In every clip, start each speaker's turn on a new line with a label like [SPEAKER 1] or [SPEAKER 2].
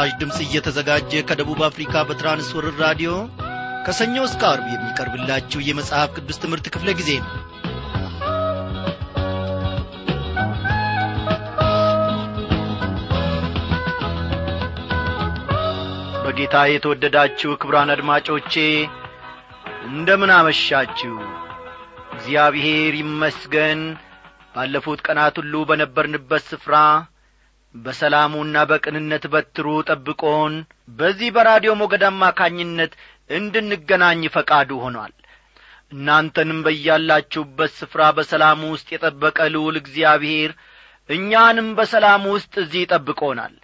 [SPEAKER 1] ይህ በምስራች ድምፅ እየተዘጋጀ ከደቡብ አፍሪካ በትራንስወርር ራዲዮ ከሰኞ እስከ አርብ የሚቀርብላችሁ የመጽሐፍ ቅዱስ ትምህርት ክፍለ ጊዜ ነው። በጌታ የተወደዳችሁ ክብራን አድማጮቼ እንደምን አመሻችሁ? እግዚአብሔር ይመስገን። ባለፉት ቀናት ሁሉ በነበርንበት ስፍራ በሰላሙና በቅንነት በትሩ ጠብቆን በዚህ በራዲዮ ሞገድ አማካኝነት እንድንገናኝ ፈቃዱ ሆኗል። እናንተንም በያላችሁበት ስፍራ በሰላሙ ውስጥ የጠበቀ ልዑል እግዚአብሔር እኛንም በሰላሙ ውስጥ እዚህ ጠብቆናል።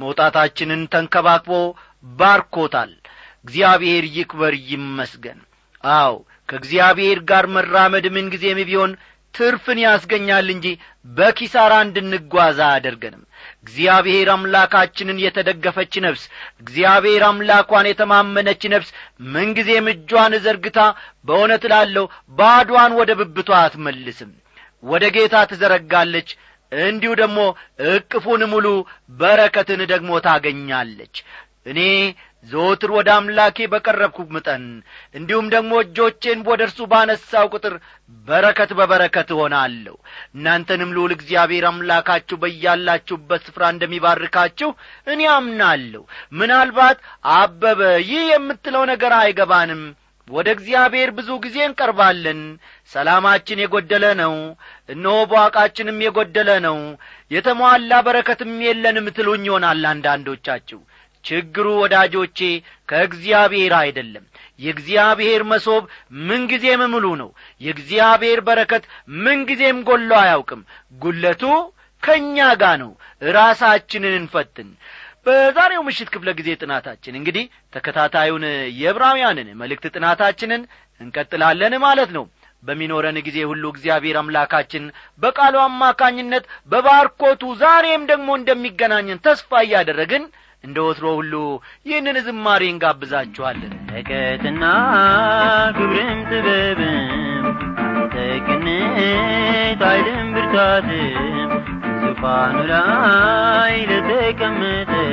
[SPEAKER 1] መውጣታችንን ተንከባክቦ ባርኮታል። እግዚአብሔር ይክበር ይመስገን። አው ከእግዚአብሔር ጋር መራመድ ምን ጊዜም ቢሆን ትርፍን ያስገኛል እንጂ በኪሳራ እንድንጓዛ አያደርገንም እግዚአብሔር አምላካችንን የተደገፈች ነፍስ እግዚአብሔር አምላኳን የተማመነች ነፍስ ምንጊዜም እጇን ዘርግታ በእውነት ላለው ባዷን ወደ ብብቷ አትመልስም። ወደ ጌታ ትዘረጋለች እንዲሁ ደግሞ እቅፉን ሙሉ በረከትን ደግሞ ታገኛለች። እኔ ዘወትር ወደ አምላኬ በቀረብኩ መጠን እንዲሁም ደግሞ እጆቼን ወደ እርሱ ባነሳው ቁጥር በረከት በበረከት እሆናለሁ። እናንተንም ልዑል እግዚአብሔር አምላካችሁ በያላችሁበት ስፍራ እንደሚባርካችሁ እኔ አምናለሁ። ምናልባት አበበ ይህ የምትለው ነገር አይገባንም። ወደ እግዚአብሔር ብዙ ጊዜ እንቀርባለን። ሰላማችን የጐደለ ነው። እነሆ በዋቃችንም የጐደለ ነው። የተሟላ በረከትም የለንም ትሉኝ ይሆናል አንዳንዶቻችሁ ችግሩ ወዳጆቼ ከእግዚአብሔር አይደለም። የእግዚአብሔር መሶብ ምንጊዜም ሙሉ ነው። የእግዚአብሔር በረከት ምንጊዜም ጐሎ አያውቅም። ጉለቱ ከእኛ ጋር ነው። ራሳችንን እንፈትን። በዛሬው ምሽት ክፍለ ጊዜ ጥናታችን እንግዲህ ተከታታዩን የዕብራውያንን መልእክት ጥናታችንን እንቀጥላለን ማለት ነው። በሚኖረን ጊዜ ሁሉ እግዚአብሔር አምላካችን በቃሉ አማካኝነት በባርኮቱ ዛሬም ደግሞ እንደሚገናኘን ተስፋ እያደረግን እንደ ወትሮ ሁሉ ይህንን ዝማሬ እንጋብዛችኋለን
[SPEAKER 2] በረከትና ክብርም ጥበብም ተቅነት ኃይልም ብርታትም ዙፋኑ ላይ ለተቀመጠው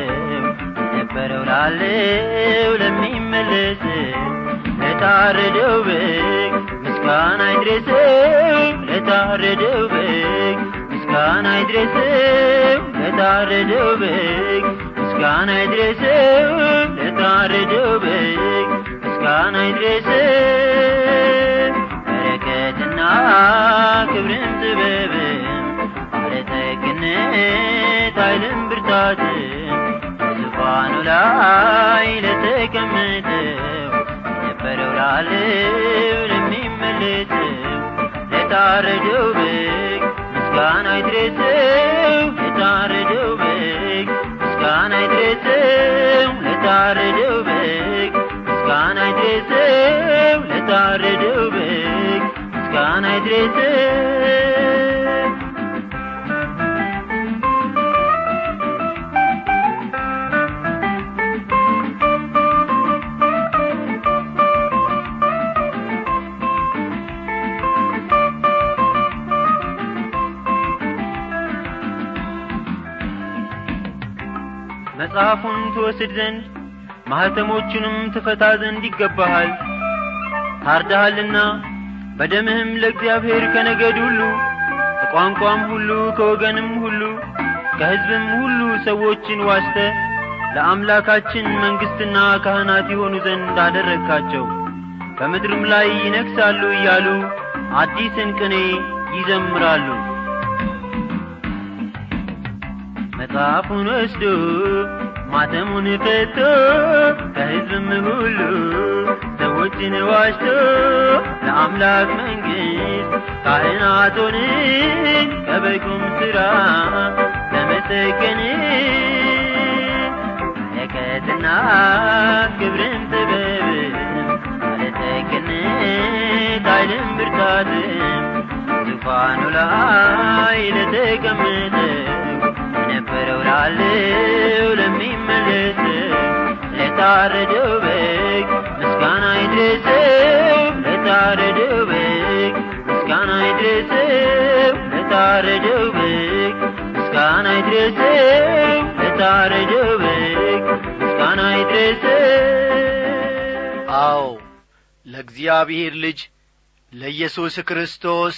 [SPEAKER 2] ነበረው ላለው ለሚመለሰው ለታረደው በግ ምስጋና ይድረሰው ለታረደው በግ ምስጋና ይድረሰው ለታረደው በግ ምስጋና ይድረሰው ለታረደው በግ ምስጋና ይድረሰው በረከትና ክብርም ጥበብም ባለጠግነት ኃይልም ብርታትም በዙፋኑ ላይ ለተቀመጠው የነበረው ላለው ለሚመለሰው ለታረደው በግ ምስጋና ይድረሰው ይድረሰው ለታረደው በግ ምስጋና ይድረሰው ለታረደው በግ ምስጋና ይድረሰው መጽሐፉን ትወስድ ዘንድ ማኅተሞቹንም ትፈታ ዘንድ ይገባሃል። ታርደሃልና በደምህም ለእግዚአብሔር ከነገድ ሁሉ ከቋንቋም ሁሉ ከወገንም ሁሉ ከሕዝብም ሁሉ ሰዎችን ዋስተ ለአምላካችን መንግሥትና ካህናት የሆኑ ዘንድ አደረግካቸው። በምድርም ላይ ይነግሣሉ እያሉ አዲስን ቅኔ ይዘምራሉ። መጽሐፉን ወስዶ ማተሙን ፈቶ ከሕዝብም ሁሉ ሰዎችን ዋሽቶ ለአምላክ መንግሥት ካህናት ሆንን ከበቁም ሥራ ተመሰገን በረከትና ክብርን ጥበብም ባለጠግነት ኃይልም ብርታትም ዙፋኑ ላይ ለተቀመጠው የነበረው ላለው ለሚመለሰው ለታረደው በግ ምስጋና ይድረሰው። ለታረደው በግ ምስጋና ይድረሰው። ለታረደው በግ ምስጋና ይድረሰው። ለታረጀው በግ ምስጋና ይድረስ
[SPEAKER 1] አዎ ለእግዚአብሔር ልጅ ለኢየሱስ ክርስቶስ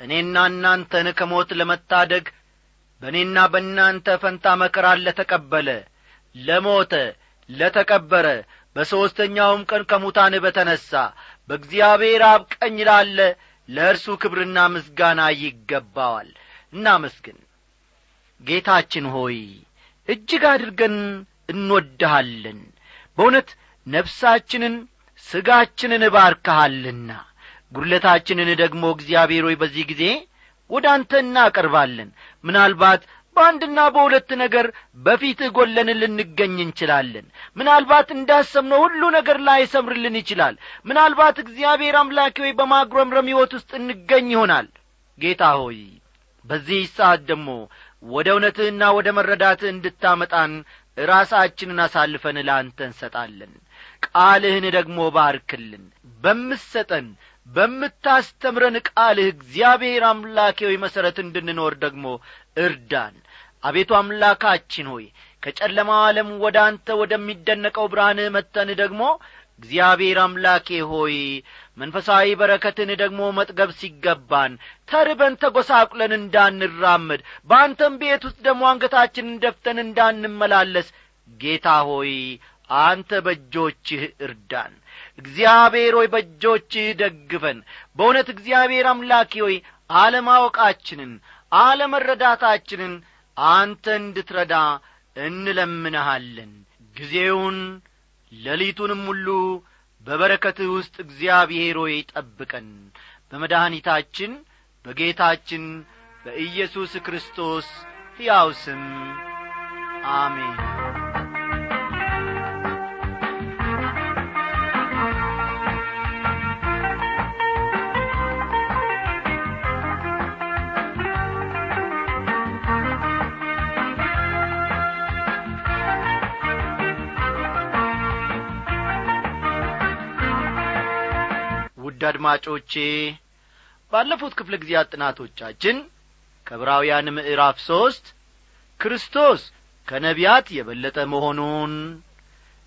[SPEAKER 1] እኔና እናንተን ከሞት ለመታደግ በእኔና በእናንተ ፈንታ መከራን ለተቀበለ ለሞተ ለተቀበረ በሦስተኛውም ቀን ከሙታን በተነሣ በእግዚአብሔር አብ ቀኝ ላለ ለእርሱ ክብርና ምስጋና ይገባዋል። እናመስግን። ጌታችን ሆይ እጅግ አድርገን እንወድሃለን። በእውነት ነፍሳችንን ሥጋችንን እባርከሃልና ጒድለታችንን ደግሞ እግዚአብሔር ሆይ በዚህ ጊዜ ወደ አንተ እናቀርባለን። ምናልባት በአንድና በሁለት ነገር በፊትህ ጐለን ልንገኝ እንችላለን። ምናልባት እንዳሰብነው ሁሉ ነገር ላይሰምርልን ይችላል። ምናልባት እግዚአብሔር አምላኬ ሆይ በማጉረምረም ሕይወት ውስጥ እንገኝ ይሆናል። ጌታ ሆይ በዚህ ሰዓት ደግሞ ወደ እውነትህና ወደ መረዳትህ እንድታመጣን ራሳችንን አሳልፈን ለአንተ እንሰጣለን። ቃልህን ደግሞ ባርክልን። በምሰጠን በምታስተምረን ቃልህ እግዚአብሔር አምላኬ ሆይ መሠረት እንድንኖር ደግሞ እርዳን። አቤቱ አምላካችን ሆይ ከጨለማው ዓለም ወደ አንተ ወደሚደነቀው ብርሃንህ መጥተን ደግሞ እግዚአብሔር አምላኬ ሆይ መንፈሳዊ በረከትን ደግሞ መጥገብ ሲገባን ተርበን ተጐሳቁለን እንዳንራመድ በአንተም ቤት ውስጥ ደግሞ አንገታችንን ደፍተን እንዳንመላለስ ጌታ ሆይ አንተ በእጆችህ እርዳን እግዚአብሔር ሆይ በእጆችህ ደግፈን በእውነት እግዚአብሔር አምላኬ ሆይ አለማወቃችንን አለመረዳታችንን አንተ እንድትረዳ እንለምንሃለን። ጊዜውን ሌሊቱንም ሁሉ በበረከትህ ውስጥ እግዚአብሔር ሆይ ጠብቀን። በመድኃኒታችን በጌታችን በኢየሱስ ክርስቶስ ሕያው ስም አሜን ውድ አድማጮቼ ባለፉት ክፍለ ጊዜያት ጥናቶቻችን ከዕብራውያን ምዕራፍ ሦስት ክርስቶስ ከነቢያት የበለጠ መሆኑን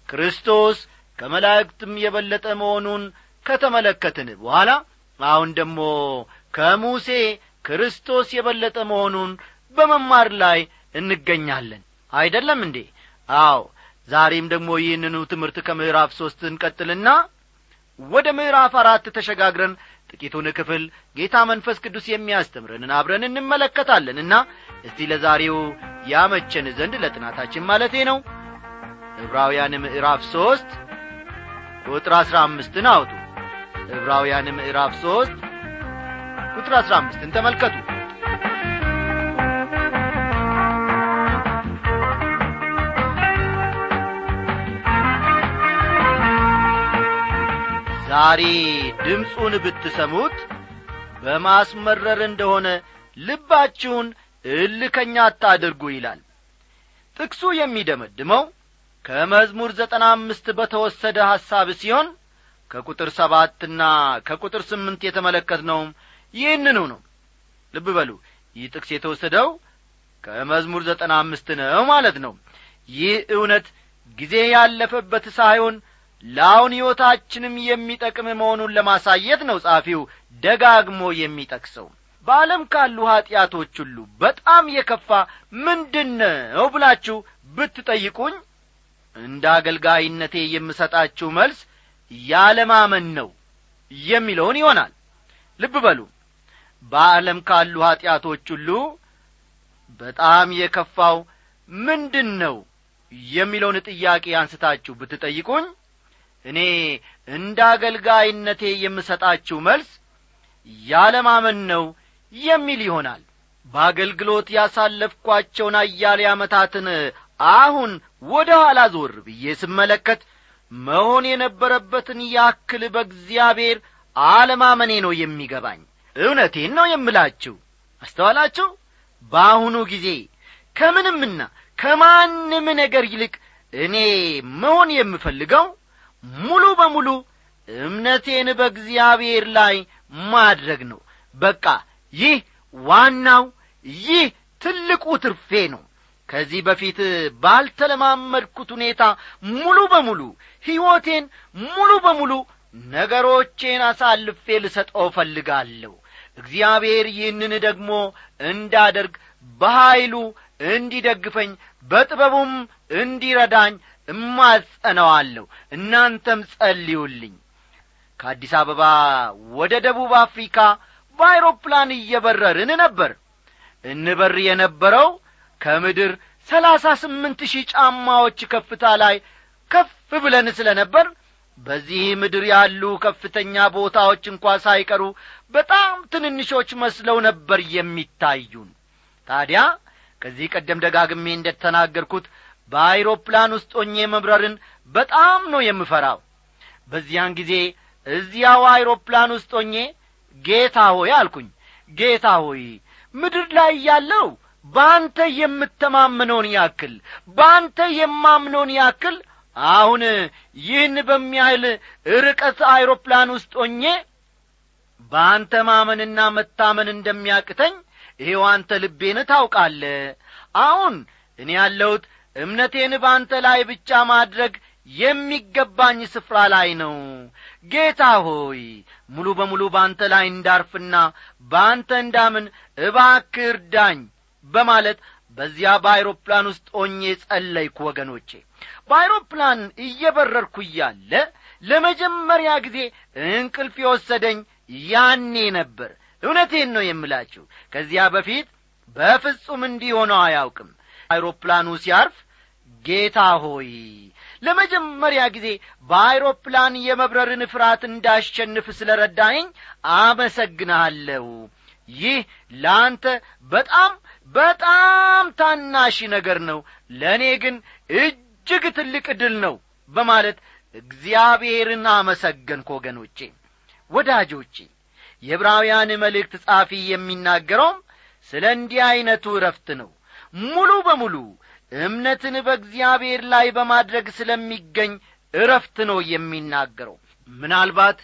[SPEAKER 1] ክርስቶስ ከመላእክትም የበለጠ መሆኑን ከተመለከትን በኋላ አሁን ደግሞ ከሙሴ ክርስቶስ የበለጠ መሆኑን በመማር ላይ እንገኛለን። አይደለም እንዴ? አዎ። ዛሬም ደግሞ ይህንኑ ትምህርት ከምዕራፍ ሦስት እንቀጥልና ወደ ምዕራፍ አራት ተሸጋግረን ጥቂቱን ክፍል ጌታ መንፈስ ቅዱስ የሚያስተምረንን አብረን እንመለከታለንና እስቲ ለዛሬው ያመቸን ዘንድ ለጥናታችን ማለቴ ነው። ዕብራውያን ምዕራፍ ሦስት ቁጥር አሥራ አምስትን አውጡ። ዕብራውያን ምዕራፍ ሦስት ቁጥር አሥራ አምስትን ተመልከቱ ዛሬ ድምፁን ብትሰሙት በማስመረር እንደሆነ ልባችሁን እልከኛ አታድርጉ ይላል። ጥቅሱ የሚደመድመው ከመዝሙር ዘጠና አምስት በተወሰደ ሐሳብ ሲሆን ከቁጥር ሰባትና ከቁጥር ስምንት የተመለከትነውም ይህንኑ ነው። ልብ በሉ ይህ ጥቅስ የተወሰደው ከመዝሙር ዘጠና አምስት ነው ማለት ነው። ይህ እውነት ጊዜ ያለፈበት ሳይሆን ለአሁን ሕይወታችንም የሚጠቅም መሆኑን ለማሳየት ነው ጻፊው ደጋግሞ የሚጠቅሰው። በዓለም ካሉ ኀጢአቶች ሁሉ በጣም የከፋ ምንድን ብላችሁ ብትጠይቁኝ እንደ አገልጋይነቴ የምሰጣችሁ መልስ ያለማመን ነው የሚለውን ይሆናል። ልብ በሉ። በዓለም ካሉ ኀጢአቶች ሁሉ በጣም የከፋው ምንድን ነው የሚለውን ጥያቄ አንስታችሁ ብትጠይቁኝ እኔ እንደ አገልጋይነቴ የምሰጣችሁ መልስ ያለማመን ነው የሚል ይሆናል። በአገልግሎት ያሳለፍኳቸውን አያሌ ዓመታትን አሁን ወደ ኋላ ዞር ብዬ ስመለከት መሆን የነበረበትን ያክል በእግዚአብሔር አለማመኔ ነው የሚገባኝ። እውነቴን ነው የምላችሁ። አስተዋላችሁ? በአሁኑ ጊዜ ከምንምና ከማንም ነገር ይልቅ እኔ መሆን የምፈልገው ሙሉ በሙሉ እምነቴን በእግዚአብሔር ላይ ማድረግ ነው። በቃ ይህ ዋናው ይህ ትልቁ ትርፌ ነው። ከዚህ በፊት ባልተለማመድኩት ሁኔታ ሙሉ በሙሉ ሕይወቴን ሙሉ በሙሉ ነገሮቼን አሳልፌ ልሰጠው እፈልጋለሁ። እግዚአብሔር ይህንን ደግሞ እንዳደርግ በኀይሉ እንዲደግፈኝ በጥበቡም እንዲረዳኝ እማጸነዋለሁ። እናንተም ጸልዩልኝ። ከአዲስ አበባ ወደ ደቡብ አፍሪካ በአይሮፕላን እየበረርን ነበር። እንበር የነበረው ከምድር ሰላሳ ስምንት ሺህ ጫማዎች ከፍታ ላይ ከፍ ብለን ስለ ነበር በዚህ ምድር ያሉ ከፍተኛ ቦታዎች እንኳ ሳይቀሩ በጣም ትንንሾች መስለው ነበር የሚታዩን። ታዲያ ከዚህ ቀደም ደጋግሜ እንደተናገርኩት በአይሮፕላን ውስጥ ሆኜ መብረርን በጣም ነው የምፈራው። በዚያን ጊዜ እዚያው አይሮፕላን ውስጥ ሆኜ ጌታ ሆይ አልኩኝ። ጌታ ሆይ ምድር ላይ ያለው በአንተ የምተማመነውን ያክል በአንተ የማምነውን ያክል አሁን ይህን በሚያህል ርቀት አይሮፕላን ውስጥ ሆኜ በአንተ ማመንና መታመን እንደሚያቅተኝ ይሄው አንተ ልቤን ታውቃለ አሁን እኔ ያለሁት እምነቴን በአንተ ላይ ብቻ ማድረግ የሚገባኝ ስፍራ ላይ ነው። ጌታ ሆይ ሙሉ በሙሉ በአንተ ላይ እንዳርፍና በአንተ እንዳምን እባክ እርዳኝ በማለት በዚያ በአይሮፕላን ውስጥ ሆኜ ጸለይኩ ወገኖቼ። በአይሮፕላን እየበረርኩ እያለ ለመጀመሪያ ጊዜ እንቅልፍ የወሰደኝ ያኔ ነበር። እውነቴን ነው የምላችሁ ከዚያ በፊት በፍጹም እንዲህ ሆነው አያውቅም አይሮፕላኑ ሲያርፍ ጌታ ሆይ ለመጀመሪያ ጊዜ በአይሮፕላን የመብረርን ፍርሃት እንዳሸንፍ ስለ ረዳኸኝ አመሰግንሃለሁ። ይህ ለአንተ በጣም በጣም ታናሽ ነገር ነው ለእኔ ግን እጅግ ትልቅ ድል ነው በማለት እግዚአብሔርን አመሰገንኩ። ወገኖቼ ወዳጆቼ የዕብራውያን መልእክት ጻፊ የሚናገረውም ስለ እንዲህ ዐይነቱ እረፍት ነው ሙሉ በሙሉ እምነትን በእግዚአብሔር ላይ በማድረግ ስለሚገኝ እረፍት ነው የሚናገረው። ምናልባት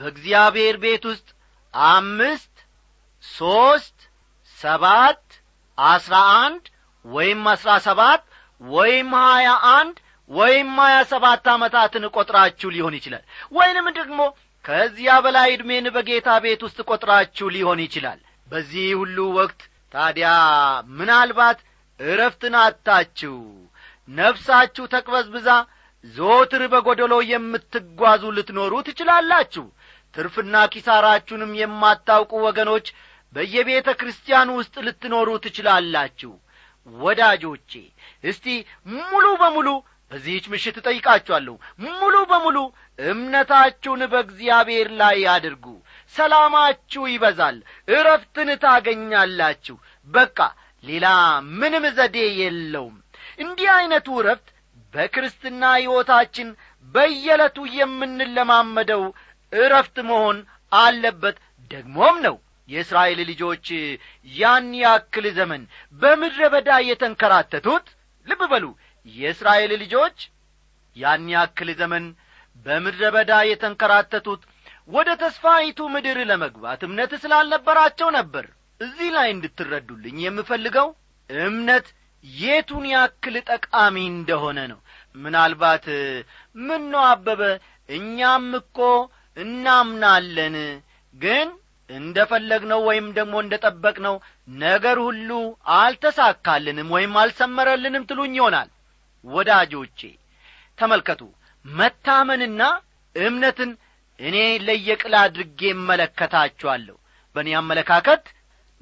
[SPEAKER 1] በእግዚአብሔር ቤት ውስጥ አምስት ሦስት ሰባት አስራ አንድ ወይም አስራ ሰባት ወይም ሀያ አንድ ወይም ሀያ ሰባት ዓመታትን ቈጥራችሁ ሊሆን ይችላል። ወይንም ደግሞ ከዚያ በላይ ዕድሜን በጌታ ቤት ውስጥ ቈጥራችሁ ሊሆን ይችላል። በዚህ ሁሉ ወቅት ታዲያ ምናልባት እረፍትን አታችሁ ነፍሳችሁ ተቅበዝብዛ ዞትር በጐደሎ የምትጓዙ ልትኖሩ ትችላላችሁ። ትርፍና ኪሳራችሁንም የማታውቁ ወገኖች በየቤተ ክርስቲያኑ ውስጥ ልትኖሩ ትችላላችሁ። ወዳጆቼ እስቲ ሙሉ በሙሉ በዚህች ምሽት እጠይቃችኋለሁ። ሙሉ በሙሉ እምነታችሁን በእግዚአብሔር ላይ አድርጉ ሰላማችሁ ይበዛል እረፍትን ታገኛላችሁ። በቃ ሌላ ምንም ዘዴ የለውም። እንዲህ ዐይነቱ እረፍት በክርስትና ሕይወታችን በየዕለቱ የምንለማመደው እረፍት መሆን አለበት። ደግሞም ነው የእስራኤል ልጆች ያን ያክል ዘመን በምድረ በዳ የተንከራተቱት። ልብ በሉ የእስራኤል ልጆች ያን ያክል ዘመን በምድረ በዳ የተንከራተቱት ወደ ተስፋይቱ ምድር ለመግባት እምነት ስላልነበራቸው ነበር እዚህ ላይ እንድትረዱልኝ የምፈልገው። እምነት የቱን ያክል ጠቃሚ እንደሆነ ነው። ምናልባት ምን ነው አበበ እኛም እኮ እናምናለን ግን እንደ ፈለግነው ወይም ደግሞ እንደ ጠበቅነው ነገር ሁሉ አልተሳካልንም ወይም አልሰመረልንም ትሉኝ ይሆናል። ወዳጆቼ ተመልከቱ መታመንና እምነትን እኔ ለየቅል አድርጌ እመለከታችኋለሁ። በእኔ አመለካከት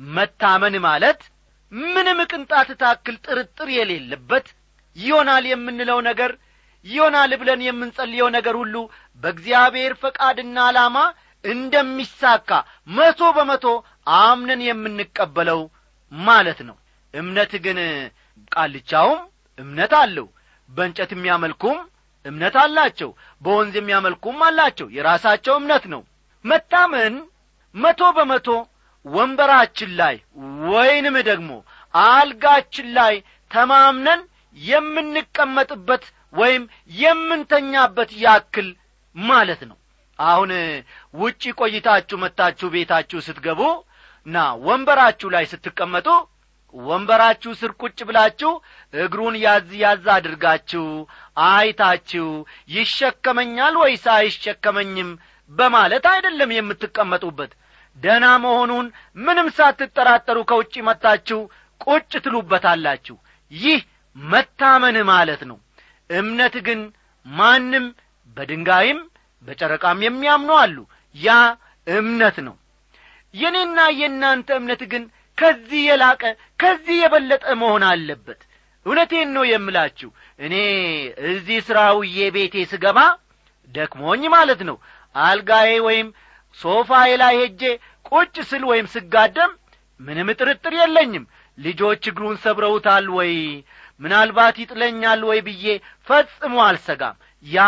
[SPEAKER 1] መታመን ማለት ምንም ቅንጣት ታክል ጥርጥር የሌለበት ይሆናል የምንለው ነገር ይሆናል ብለን የምንጸልየው ነገር ሁሉ በእግዚአብሔር ፈቃድና ዓላማ እንደሚሳካ መቶ በመቶ አምነን የምንቀበለው ማለት ነው። እምነት ግን ቃልቻውም እምነት አለው። በእንጨት የሚያመልኩም እምነት አላቸው በወንዝ የሚያመልኩም አላቸው። የራሳቸው እምነት ነው። መታመን መቶ በመቶ ወንበራችን ላይ ወይንም ደግሞ አልጋችን ላይ ተማምነን የምንቀመጥበት ወይም የምንተኛበት ያክል ማለት ነው። አሁን ውጪ ቆይታችሁ መታችሁ ቤታችሁ ስትገቡ ና ወንበራችሁ ላይ ስትቀመጡ ወንበራችሁ ስር ቁጭ ብላችሁ እግሩን ያዝ ያዝ አድርጋችሁ አይታችሁ ይሸከመኛል ወይስ አይሸከመኝም በማለት አይደለም የምትቀመጡበት። ደህና መሆኑን ምንም ሳትጠራጠሩ ከውጭ መጥታችሁ ቁጭ ትሉበታላችሁ። ይህ መታመን ማለት ነው። እምነት ግን ማንም በድንጋይም በጨረቃም የሚያምኑ አሉ። ያ እምነት ነው። የኔና የእናንተ እምነት ግን ከዚህ የላቀ ከዚህ የበለጠ መሆን አለበት። እውነቴን ነው የምላችሁ። እኔ እዚህ ሥራውዬ ቤቴ ስገባ ደክሞኝ ማለት ነው። አልጋዬ ወይም ሶፋዬ ላይ ሄጄ ቁጭ ስል ወይም ስጋደም ምንም ጥርጥር የለኝም። ልጆች እግሩን ሰብረውታል ወይ? ምናልባት ይጥለኛል ወይ ብዬ ፈጽሞ አልሰጋም። ያ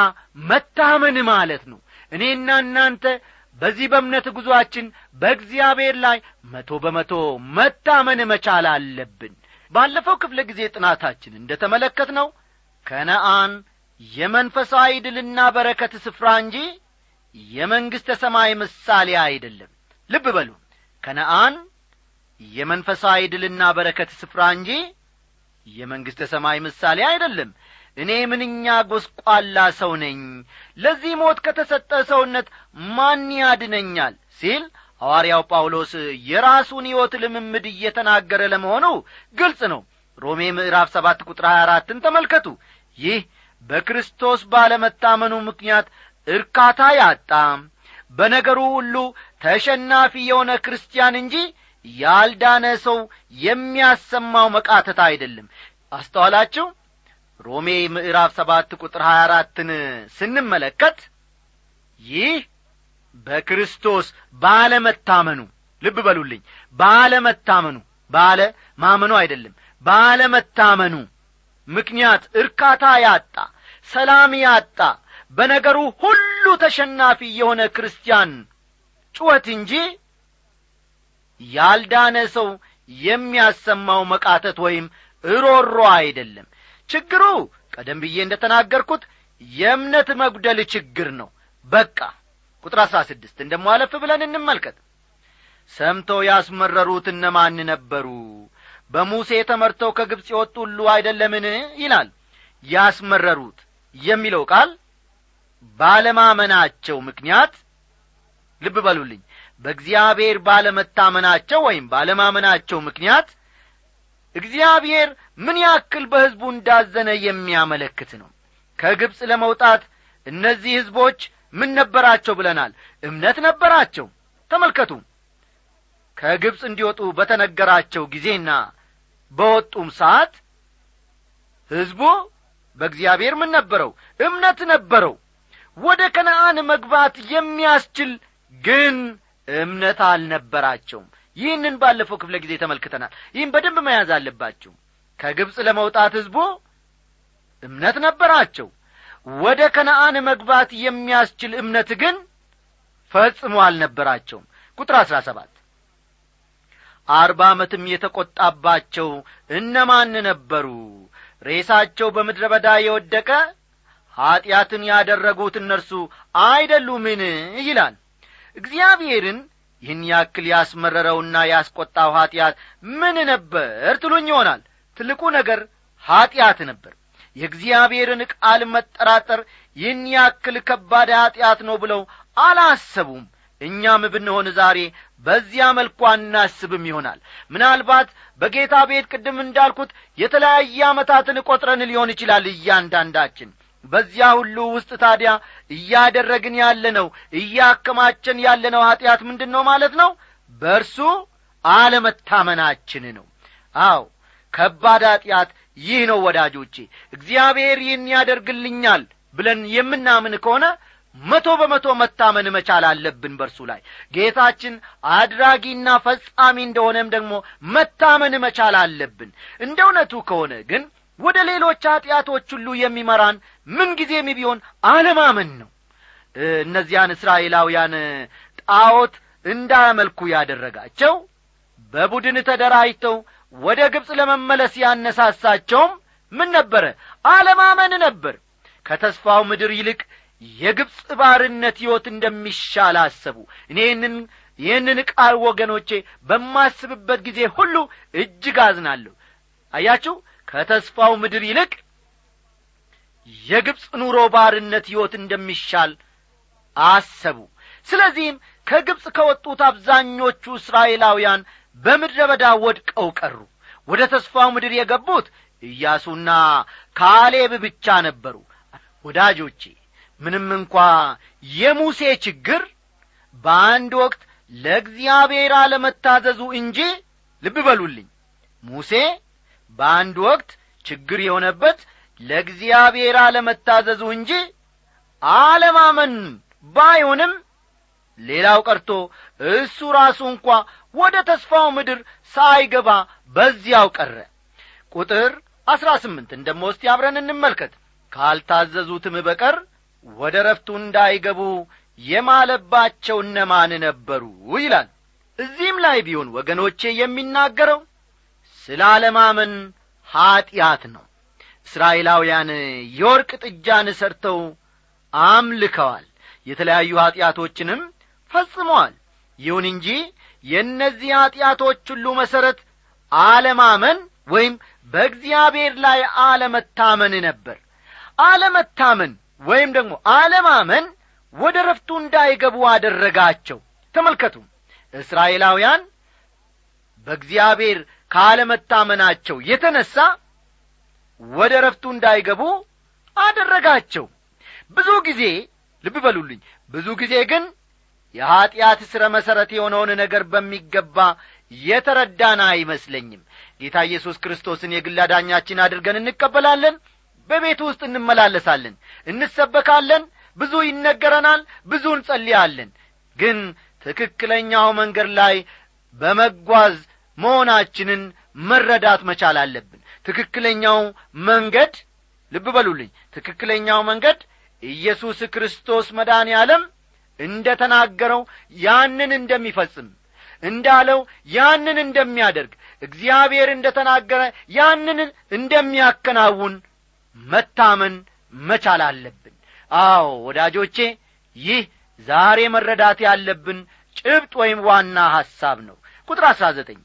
[SPEAKER 1] መታመን ማለት ነው። እኔና እናንተ በዚህ በእምነት ጉዞአችን በእግዚአብሔር ላይ መቶ በመቶ መታመን መቻል አለብን። ባለፈው ክፍለ ጊዜ ጥናታችን እንደ ተመለከት ነው ከነአን የመንፈሳዊ ድልና በረከት ስፍራ እንጂ የመንግሥተ ሰማይ ምሳሌ አይደለም። ልብ በሉ። ከነአን የመንፈሳዊ ድልና በረከት ስፍራ እንጂ የመንግሥተ ሰማይ ምሳሌ አይደለም እኔ ምንኛ ጐስቋላ ሰው ነኝ! ለዚህ ሞት ከተሰጠ ሰውነት ማን ያድነኛል? ሲል ሐዋርያው ጳውሎስ የራሱን ሕይወት ልምምድ እየተናገረ ለመሆኑ ግልጽ ነው። ሮሜ ምዕራፍ ሰባት ቁጥር ሀያ አራትን ተመልከቱ። ይህ በክርስቶስ ባለመታመኑ ምክንያት እርካታ ያጣ በነገሩ ሁሉ ተሸናፊ የሆነ ክርስቲያን እንጂ ያልዳነ ሰው የሚያሰማው መቃተት አይደለም። አስተዋላችሁ ሮሜ ምዕራፍ ሰባት ቁጥር ሀያ አራትን ስንመለከት ይህ በክርስቶስ ባለመታመኑ ልብ በሉልኝ ባለመታመኑ ባለ ማመኑ አይደለም ባለመታመኑ ምክንያት እርካታ ያጣ ሰላም ያጣ በነገሩ ሁሉ ተሸናፊ የሆነ ክርስቲያን ጩኸት እንጂ ያልዳነ ሰው የሚያሰማው መቃተት ወይም እሮሮ አይደለም ችግሩ ቀደም ብዬ እንደ ተናገርኩት የእምነት መጉደል ችግር ነው። በቃ ቁጥር አሥራ ስድስት እንደሞ አለፍ ብለን እንመልከት። ሰምተው ያስመረሩት እነማን ነበሩ? በሙሴ ተመርተው ከግብፅ የወጡ ሁሉ አይደለምን? ይላል። ያስመረሩት የሚለው ቃል ባለማመናቸው ምክንያት ልብ በሉልኝ። በእግዚአብሔር ባለመታመናቸው ወይም ባለማመናቸው ምክንያት እግዚአብሔር ምን ያክል በሕዝቡ እንዳዘነ የሚያመለክት ነው። ከግብፅ ለመውጣት እነዚህ ሕዝቦች ምን ነበራቸው ብለናል? እምነት ነበራቸው። ተመልከቱ። ከግብፅ እንዲወጡ በተነገራቸው ጊዜና በወጡም ሰዓት ሕዝቡ በእግዚአብሔር ምን ነበረው? እምነት ነበረው። ወደ ከነአን መግባት የሚያስችል ግን እምነት አልነበራቸውም። ይህንን ባለፈው ክፍለ ጊዜ ተመልክተናል። ይህም በደንብ መያዝ አለባችሁ ከግብፅ ለመውጣት ሕዝቡ እምነት ነበራቸው። ወደ ከነአን መግባት የሚያስችል እምነት ግን ፈጽሞ አልነበራቸውም። ቁጥር አሥራ ሰባት አርባ ዓመትም የተቈጣባቸው እነማን ነበሩ? ሬሳቸው በምድረ በዳ የወደቀ ኀጢአትን ያደረጉት እነርሱ አይደሉምን? ይላል። እግዚአብሔርን ይህን ያክል ያስመረረውና ያስቈጣው ኀጢአት ምን ነበር ትሉኝ ይሆናል ትልቁ ነገር ኀጢአት ነበር። የእግዚአብሔርን ቃል መጠራጠር ይህን ያክል ከባድ ኀጢአት ነው ብለው አላሰቡም። እኛም ብንሆን ዛሬ በዚያ መልኩ አናስብም ይሆናል። ምናልባት በጌታ ቤት ቅድም እንዳልኩት የተለያየ ዓመታትን ቈጥረን ሊሆን ይችላል እያንዳንዳችን። በዚያ ሁሉ ውስጥ ታዲያ እያደረግን ያለነው እያከማቸን ያለነው ኀጢአት ምንድን ነው ማለት ነው? በእርሱ አለመታመናችን ነው። አው ከባድ ኀጢአት ይህ ነው ወዳጆቼ። እግዚአብሔር ይህን ያደርግልኛል ብለን የምናምን ከሆነ መቶ በመቶ መታመን መቻል አለብን በርሱ ላይ። ጌታችን አድራጊና ፈጻሚ እንደሆነም ደግሞ መታመን መቻል አለብን። እንደ እውነቱ ከሆነ ግን ወደ ሌሎች ኀጢአቶች ሁሉ የሚመራን ምንጊዜም ቢሆን አለማመን ነው። እነዚያን እስራኤላውያን ጣዖት እንዳያመልኩ ያደረጋቸው በቡድን ተደራጅተው ወደ ግብፅ ለመመለስ ያነሳሳቸውም ምን ነበረ አለማመን ነበር። ከተስፋው ምድር ይልቅ የግብፅ ባርነት ሕይወት እንደሚሻል አሰቡ። እኔንን ይህንን ቃል ወገኖቼ በማስብበት ጊዜ ሁሉ እጅግ አዝናለሁ። አያችሁ ከተስፋው ምድር ይልቅ የግብፅ ኑሮ ባርነት ሕይወት እንደሚሻል አሰቡ። ስለዚህም ከግብፅ ከወጡት አብዛኞቹ እስራኤላውያን በምድረ በዳ ወድቀው ቀሩ። ወደ ተስፋው ምድር የገቡት ኢያሱና ካሌብ ብቻ ነበሩ። ወዳጆቼ ምንም እንኳ የሙሴ ችግር በአንድ ወቅት ለእግዚአብሔር አለመታዘዙ እንጂ ልብ በሉልኝ። ሙሴ በአንድ ወቅት ችግር የሆነበት ለእግዚአብሔር አለመታዘዙ እንጂ አለማመን ባይሆንም ሌላው ቀርቶ እሱ ራሱ እንኳ ወደ ተስፋው ምድር ሳይገባ በዚያው ቀረ። ቁጥር አሥራ ስምንትን ደሞ እስቲ አብረን እንመልከት። ካልታዘዙትም በቀር ወደ ረፍቱ እንዳይገቡ የማለባቸው እነማን ነበሩ ይላል። እዚህም ላይ ቢሆን ወገኖቼ የሚናገረው ስለ አለማመን ኀጢአት ነው። እስራኤላውያን የወርቅ ጥጃን ሰርተው አምልከዋል። የተለያዩ ኀጢአቶችንም ፈጽመዋል ይሁን እንጂ የእነዚህ ኀጢአቶች ሁሉ መሠረት አለማመን ወይም በእግዚአብሔር ላይ አለመታመን ነበር። አለመታመን ወይም ደግሞ አለማመን ወደ ረፍቱ እንዳይገቡ አደረጋቸው። ተመልከቱ እስራኤላውያን በእግዚአብሔር ካለመታመናቸው የተነሣ ወደ ረፍቱ እንዳይገቡ አደረጋቸው። ብዙ ጊዜ ልብ በሉልኝ ብዙ ጊዜ ግን የኀጢአት ሥረ መሠረት የሆነውን ነገር በሚገባ የተረዳን አይመስለኝም። ጌታ ኢየሱስ ክርስቶስን የግል አዳኛችን አድርገን እንቀበላለን በቤቱ ውስጥ እንመላለሳለን እንሰበካለን ብዙ ይነገረናል ብዙ እንጸልያለን። ግን ትክክለኛው መንገድ ላይ በመጓዝ መሆናችንን መረዳት መቻል አለብን። ትክክለኛው መንገድ ልብ በሉልኝ ትክክለኛው መንገድ ኢየሱስ ክርስቶስ መድኃኔ ዓለም እንደ ተናገረው ያንን እንደሚፈጽም እንዳለው ያንን እንደሚያደርግ እግዚአብሔር እንደ ተናገረ ያንን እንደሚያከናውን መታመን መቻል አለብን። አዎ ወዳጆቼ ይህ ዛሬ መረዳት ያለብን ጭብጥ ወይም ዋና ሐሳብ ነው። ቁጥር አሥራ ዘጠኝ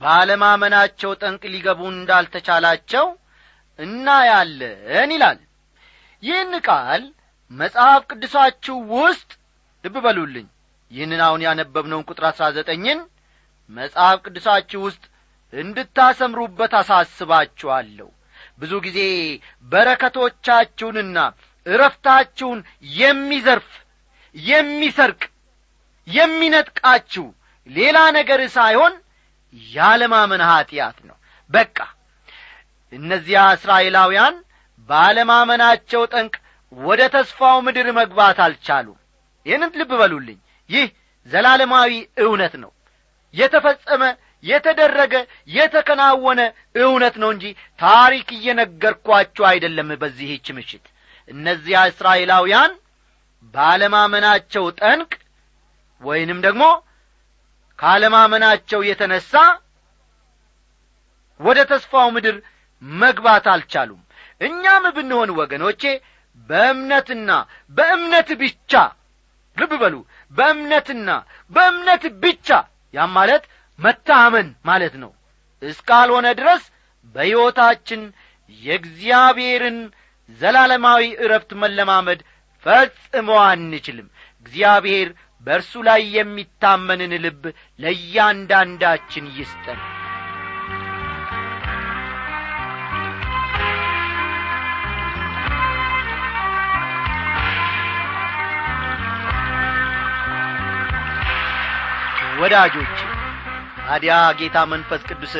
[SPEAKER 1] ባለማመናቸው ጠንቅ ሊገቡ እንዳልተቻላቸው እናያለን ይላል። ይህን ቃል መጽሐፍ ቅዱሳችሁ ውስጥ ልብ በሉልኝ። ይህንን አሁን ያነበብነውን ቁጥር አሥራ ዘጠኝን መጽሐፍ ቅዱሳችሁ ውስጥ እንድታሰምሩበት አሳስባችኋለሁ። ብዙ ጊዜ በረከቶቻችሁንና እረፍታችሁን የሚዘርፍ የሚሰርቅ የሚነጥቃችሁ ሌላ ነገር ሳይሆን ያለማመን ኀጢአት ነው። በቃ እነዚያ እስራኤላውያን ባለማመናቸው ጠንቅ ወደ ተስፋው ምድር መግባት አልቻሉ ይህንን ልብ በሉልኝ። ይህ ዘላለማዊ እውነት ነው። የተፈጸመ የተደረገ የተከናወነ እውነት ነው እንጂ ታሪክ እየነገርኳችሁ አይደለም በዚህች ምሽት። እነዚያ እስራኤላውያን ባለማመናቸው ጠንቅ ወይንም ደግሞ ካለማመናቸው የተነሣ ወደ ተስፋው ምድር መግባት አልቻሉም። እኛም ብንሆን ወገኖቼ በእምነትና በእምነት ብቻ ልብ በሉ። በእምነትና በእምነት ብቻ ያም ማለት መታመን ማለት ነው። እስካልሆነ ድረስ በሕይወታችን የእግዚአብሔርን ዘላለማዊ ዕረፍት መለማመድ ፈጽሞ አንችልም። እግዚአብሔር በእርሱ ላይ የሚታመንን ልብ ለእያንዳንዳችን ይስጠን ወዳጆች ታዲያ ጌታ መንፈስ ቅዱስ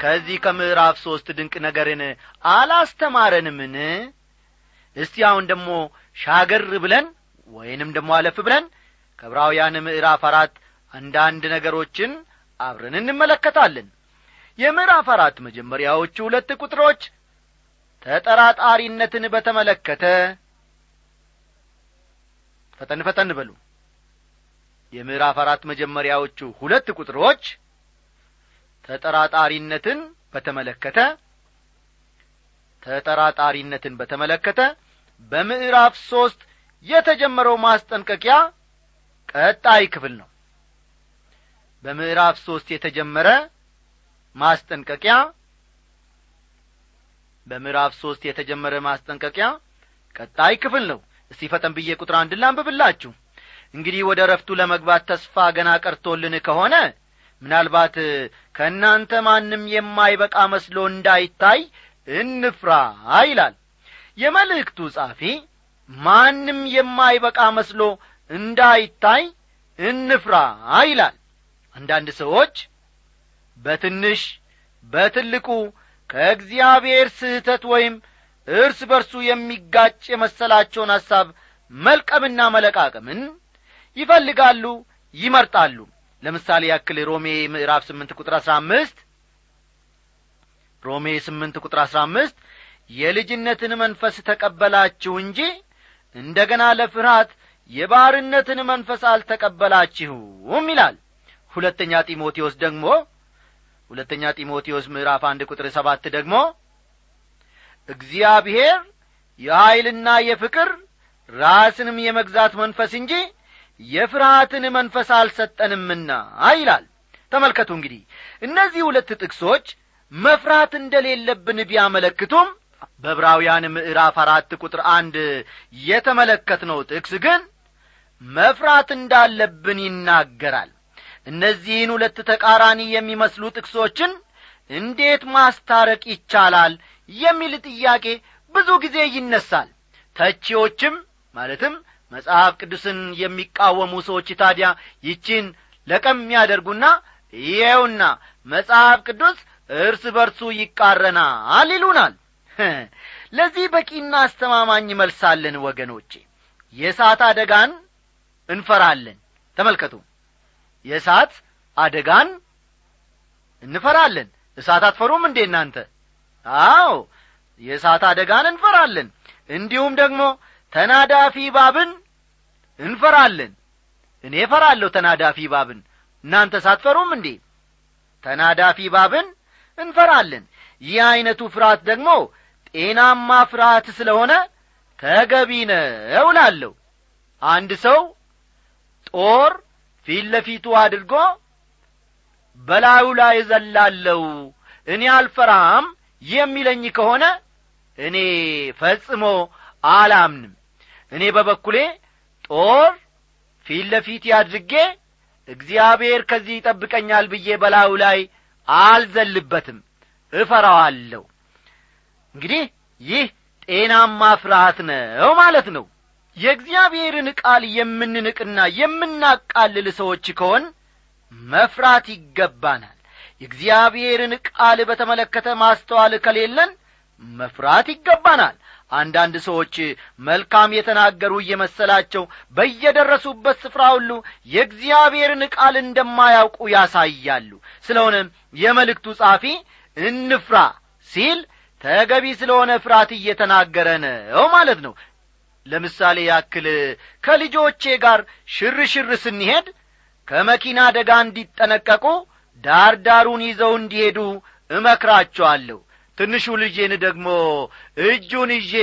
[SPEAKER 1] ከዚህ ከምዕራፍ ሦስት ድንቅ ነገርን አላስተማረንምን? እስቲ አሁን ደግሞ ሻገር ብለን ወይንም ደግሞ አለፍ ብለን ከዕብራውያን ምዕራፍ አራት አንዳንድ ነገሮችን አብረን እንመለከታለን። የምዕራፍ አራት መጀመሪያዎቹ ሁለት ቁጥሮች ተጠራጣሪነትን በተመለከተ ፈጠን ፈጠን በሉ የምዕራፍ አራት መጀመሪያዎቹ ሁለት ቁጥሮች ተጠራጣሪነትን በተመለከተ ተጠራጣሪነትን በተመለከተ በምዕራፍ ሦስት የተጀመረው ማስጠንቀቂያ ቀጣይ ክፍል ነው። በምዕራፍ ሦስት የተጀመረ ማስጠንቀቂያ በምዕራፍ ሦስት የተጀመረ ማስጠንቀቂያ ቀጣይ ክፍል ነው። እስቲ ፈጠን ብዬ ቁጥር አንድ ላንብብላችሁ እንግዲህ ወደ ረፍቱ ለመግባት ተስፋ ገና ቀርቶልን ከሆነ ምናልባት ከእናንተ ማንም የማይበቃ መስሎ እንዳይታይ እንፍራ ይላል። የመልእክቱ ጻፊ ማንም የማይበቃ መስሎ እንዳይታይ እንፍራ ይላል። አንዳንድ ሰዎች በትንሽ በትልቁ ከእግዚአብሔር ስህተት ወይም እርስ በርሱ የሚጋጭ የመሰላቸውን ሐሳብ መልቀምና መለቃቀምን ይፈልጋሉ ይመርጣሉ። ለምሳሌ ያክል ሮሜ ምዕራፍ ስምንት ቁጥር አሥራ አምስት ሮሜ ስምንት ቁጥር አሥራ አምስት የልጅነትን መንፈስ ተቀበላችሁ እንጂ እንደ ገና ለፍርሃት የባርነትን መንፈስ አልተቀበላችሁም ይላል። ሁለተኛ ጢሞቴዎስ ደግሞ ሁለተኛ ጢሞቴዎስ ምዕራፍ አንድ ቁጥር ሰባት ደግሞ እግዚአብሔር የኀይልና የፍቅር ራስንም የመግዛት መንፈስ እንጂ የፍርሃትን መንፈስ አልሰጠንምና ይላል። ተመልከቱ እንግዲህ እነዚህ ሁለት ጥቅሶች መፍራት እንደሌለብን ቢያመለክቱም በዕብራውያን ምዕራፍ አራት ቁጥር አንድ የተመለከትነው ጥቅስ ግን መፍራት እንዳለብን ይናገራል። እነዚህን ሁለት ተቃራኒ የሚመስሉ ጥቅሶችን እንዴት ማስታረቅ ይቻላል የሚል ጥያቄ ብዙ ጊዜ ይነሳል። ተቺዎችም ማለትም መጽሐፍ ቅዱስን የሚቃወሙ ሰዎች ታዲያ ይቺን ለቀም ያደርጉና ይኸውና መጽሐፍ ቅዱስ እርስ በርሱ ይቃረናል ይሉናል። ለዚህ በቂና አስተማማኝ መልሳለን ወገኖቼ። የእሳት አደጋን እንፈራለን። ተመልከቱ። የእሳት አደጋን እንፈራለን። እሳት አትፈሩም እንዴ እናንተ? አዎ የእሳት አደጋን እንፈራለን። እንዲሁም ደግሞ ተናዳፊ ባብን እንፈራለን። እኔ እፈራለሁ ተናዳፊ ባብን እናንተ ሳትፈሩም እንዴ? ተናዳፊ ባብን እንፈራለን። ይህ ዐይነቱ ፍርሃት ደግሞ ጤናማ ፍርሃት ስለሆነ ተገቢ ነው እላለሁ። አንድ ሰው ጦር ፊት ለፊቱ አድርጎ በላዩ ላይ ዘላለው እኔ አልፈራም የሚለኝ ከሆነ እኔ ፈጽሞ አላምንም። እኔ በበኩሌ ጦር ፊት ለፊት አድርጌ እግዚአብሔር ከዚህ ይጠብቀኛል ብዬ በላዩ ላይ አልዘልበትም። እፈራዋለሁ። እንግዲህ ይህ ጤናማ ፍርሃት ነው ማለት ነው። የእግዚአብሔርን ቃል የምንንቅና የምናቃልል ሰዎች ከሆን መፍራት ይገባናል። የእግዚአብሔርን ቃል በተመለከተ ማስተዋል ከሌለን መፍራት ይገባናል አንዳንድ ሰዎች መልካም የተናገሩ እየመሰላቸው በየደረሱበት ስፍራ ሁሉ የእግዚአብሔርን ቃል እንደማያውቁ ያሳያሉ። ስለሆነም የመልእክቱ ጻፊ እንፍራ ሲል ተገቢ ስለሆነ ፍርሃት እየተናገረ ነው ማለት ነው። ለምሳሌ ያክል ከልጆቼ ጋር ሽርሽር ስንሄድ ከመኪና አደጋ እንዲጠነቀቁ ዳር ዳሩን ይዘው እንዲሄዱ እመክራቸዋለሁ ትንሹ ልጄን ደግሞ እጁን ይዤ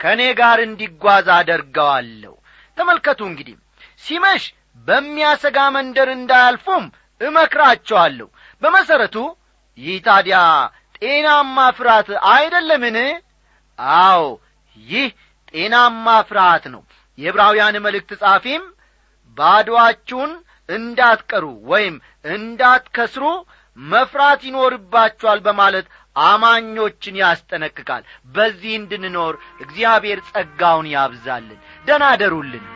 [SPEAKER 1] ከእኔ ጋር እንዲጓዝ አደርገዋለሁ። ተመልከቱ እንግዲህ ሲመሽ በሚያሰጋ መንደር እንዳያልፉም እመክራቸዋለሁ። በመሠረቱ ይህ ታዲያ ጤናማ ፍርሃት አይደለምን? አዎ ይህ ጤናማ ፍርሃት ነው። የዕብራውያን መልእክት ጻፊም ባዶአችሁን እንዳትቀሩ ወይም እንዳትከስሩ መፍራት ይኖርባችኋል በማለት አማኞችን ያስጠነቅቃል። በዚህ እንድንኖር እግዚአብሔር ጸጋውን ያብዛልን። ደናደሩልን